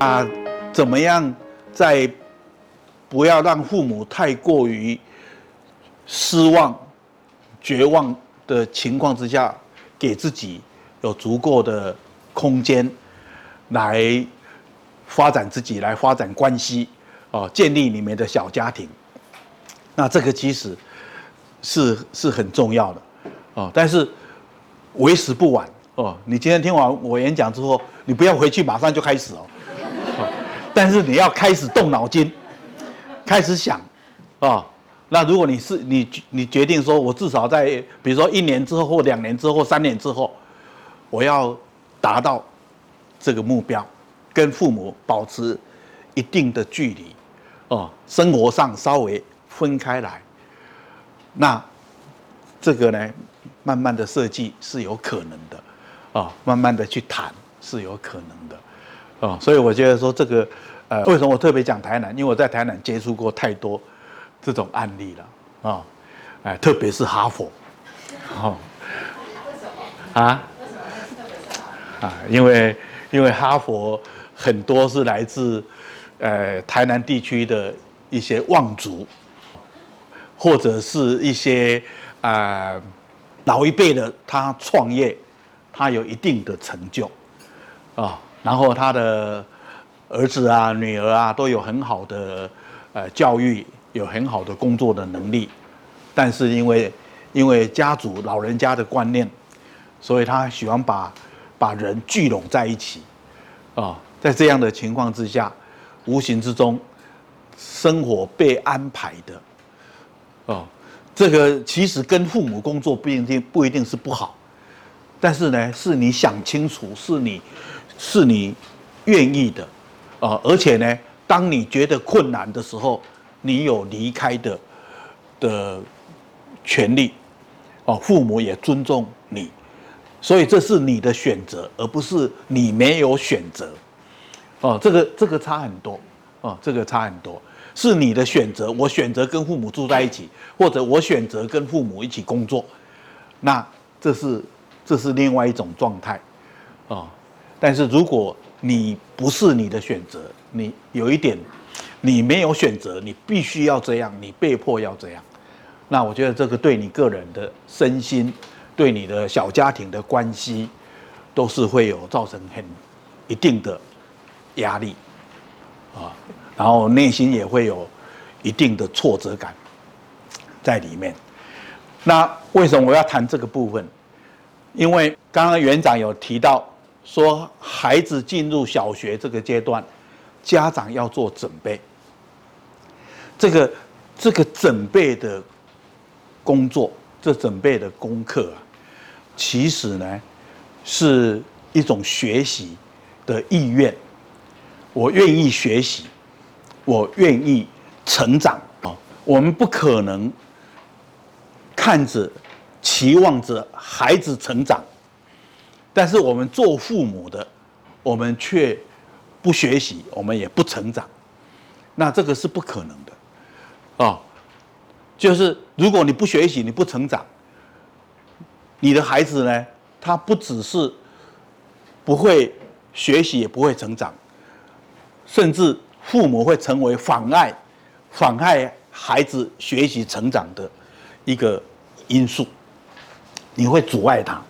啊，怎么样在不要让父母太过于失望、绝望的情况之下，给自己有足够的空间来发展自己，来发展关系，哦，建立你们的小家庭。那这个其实是是很重要的，哦，但是为时不晚哦。你今天听完我演讲之后，你不要回去马上就开始哦。但是你要开始动脑筋，开始想，啊，那如果你是你你决定说，我至少在比如说一年之后或两年之后三年之后，我要达到这个目标，跟父母保持一定的距离，哦，生活上稍微分开来，那这个呢，慢慢的设计是有可能的，啊，慢慢的去谈是有可能的。哦，所以我觉得说这个，呃，为什么我特别讲台南？因为我在台南接触过太多这种案例了，啊，哎，特别是哈佛，哦，啊，啊，因为因为哈佛很多是来自呃台南地区的一些望族，或者是一些呃老一辈的他创业，他有一定的成就，啊。然后他的儿子啊、女儿啊都有很好的呃教育，有很好的工作的能力，但是因为因为家族老人家的观念，所以他喜欢把把人聚拢在一起，啊，在这样的情况之下，无形之中生活被安排的，哦，这个其实跟父母工作不一定不一定是不好，但是呢，是你想清楚，是你。是你愿意的，啊，而且呢，当你觉得困难的时候，你有离开的的权利，哦，父母也尊重你，所以这是你的选择，而不是你没有选择，哦，这个这个差很多，哦，这个差很多，是你的选择，我选择跟父母住在一起，或者我选择跟父母一起工作，那这是这是另外一种状态，啊。但是如果你不是你的选择，你有一点，你没有选择，你必须要这样，你被迫要这样，那我觉得这个对你个人的身心，对你的小家庭的关系，都是会有造成很一定的压力，啊，然后内心也会有一定的挫折感在里面。那为什么我要谈这个部分？因为刚刚园长有提到。说孩子进入小学这个阶段，家长要做准备。这个这个准备的工作，这准备的功课啊，其实呢是一种学习的意愿。我愿意学习，我愿意成长啊。我们不可能看着、期望着孩子成长。但是我们做父母的，我们却不学习，我们也不成长，那这个是不可能的，啊，就是如果你不学习，你不成长，你的孩子呢，他不只是不会学习，也不会成长，甚至父母会成为妨碍、妨碍孩子学习成长的一个因素，你会阻碍他。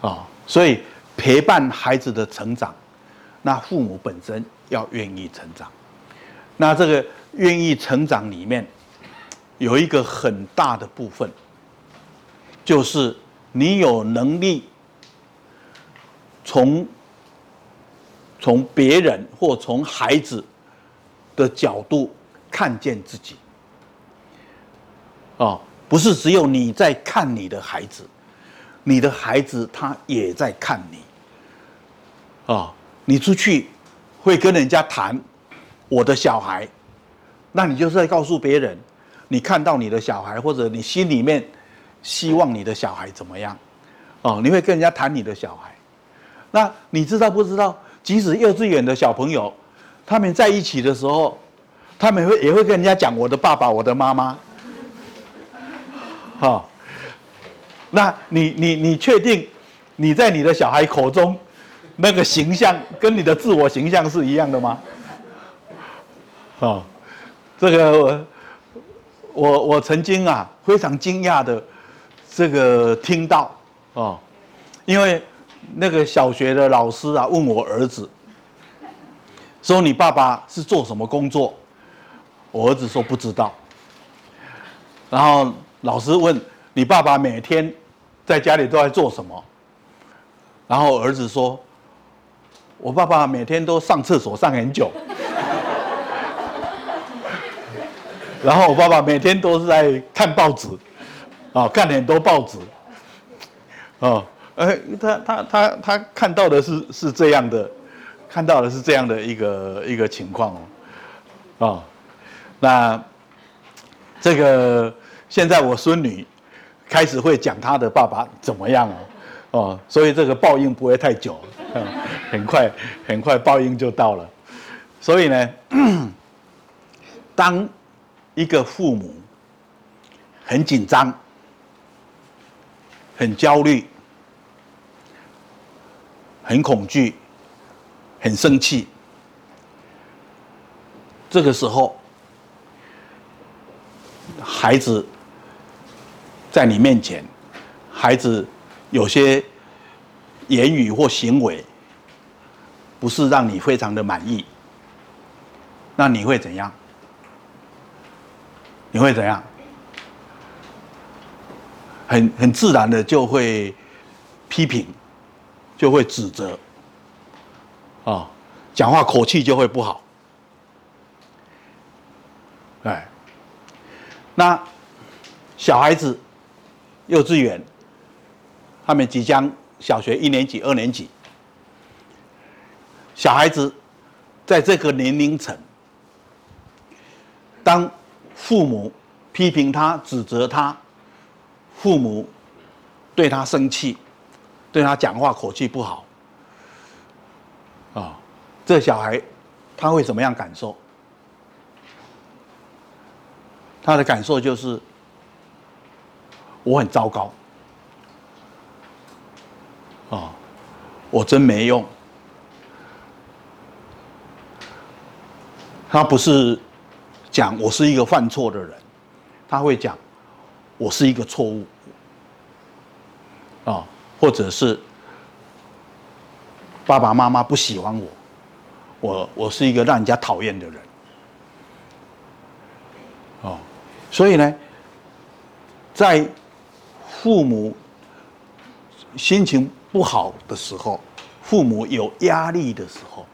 啊，所以陪伴孩子的成长，那父母本身要愿意成长。那这个愿意成长里面，有一个很大的部分，就是你有能力从从别人或从孩子的角度看见自己。哦，不是只有你在看你的孩子。你的孩子他也在看你，啊，你出去会跟人家谈我的小孩，那你就是在告诉别人，你看到你的小孩，或者你心里面希望你的小孩怎么样，哦，你会跟人家谈你的小孩，那你知道不知道？即使幼稚园的小朋友，他们在一起的时候，他们会也会跟人家讲我的爸爸，我的妈妈，好。那你你你确定你在你的小孩口中那个形象跟你的自我形象是一样的吗？哦，这个我我我曾经啊非常惊讶的这个听到哦，因为那个小学的老师啊问我儿子说，你爸爸是做什么工作？我儿子说不知道。然后老师问你爸爸每天在家里都在做什么？然后儿子说。我爸爸每天都上厕所上很久，然后我爸爸每天都是在看报纸，啊，看很多报纸，哦，哎，他他他他看到的是是这样的，看到的是这样的一个一个情况哦，啊，那这个现在我孙女开始会讲他的爸爸怎么样哦，哦，所以这个报应不会太久。很快，很快报应就到了。所以呢，当一个父母很紧张、很焦虑、很恐惧、很生气，这个时候，孩子在你面前，孩子有些。言语或行为不是让你非常的满意，那你会怎样？你会怎样？很很自然的就会批评，就会指责，啊，讲话口气就会不好，哎，那小孩子幼稚园，他们即将。小学一年级、二年级，小孩子在这个年龄层，当父母批评他、指责他，父母对他生气，对他讲话口气不好，啊，这小孩他会怎么样感受？他的感受就是我很糟糕。啊、哦，我真没用。他不是讲我是一个犯错的人，他会讲我是一个错误。啊、哦，或者是爸爸妈妈不喜欢我，我我是一个让人家讨厌的人。哦，所以呢，在父母心情。不好的时候，父母有压力的时候，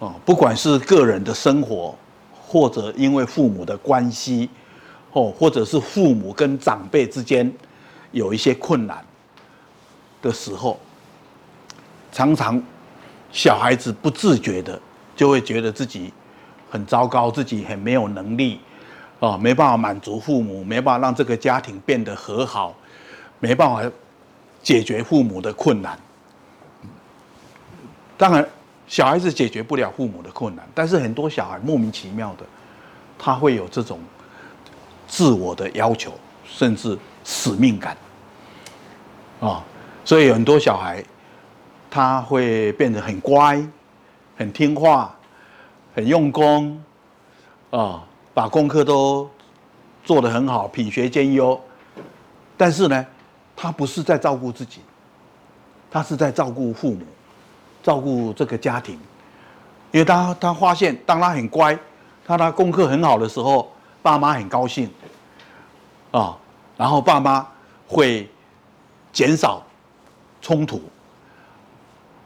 哦，不管是个人的生活，或者因为父母的关系，哦，或者是父母跟长辈之间有一些困难的时候，常常小孩子不自觉的就会觉得自己很糟糕，自己很没有能力，哦，没办法满足父母，没办法让这个家庭变得和好，没办法。解决父母的困难，当然，小孩子解决不了父母的困难，但是很多小孩莫名其妙的，他会有这种自我的要求，甚至使命感，啊，所以很多小孩他会变得很乖、很听话、很用功，啊，把功课都做得很好，品学兼优，但是呢，他不是在照顾自己，他是在照顾父母，照顾这个家庭，因为他他发现，当他很乖，他他功课很好的时候，爸妈很高兴，啊，然后爸妈会减少冲突，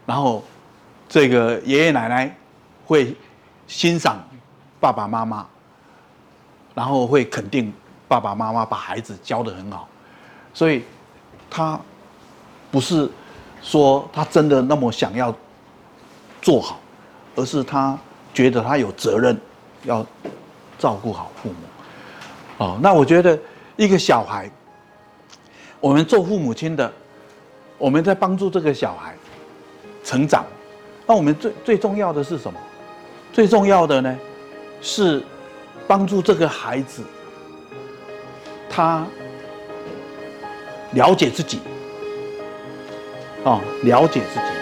然后这个爷爷奶奶会欣赏爸爸妈妈，然后会肯定爸爸妈妈把孩子教得很好，所以。他不是说他真的那么想要做好，而是他觉得他有责任要照顾好父母。哦，那我觉得一个小孩，我们做父母亲的，我们在帮助这个小孩成长。那我们最最重要的是什么？最重要的呢，是帮助这个孩子，他。了解自己，啊，了解自己。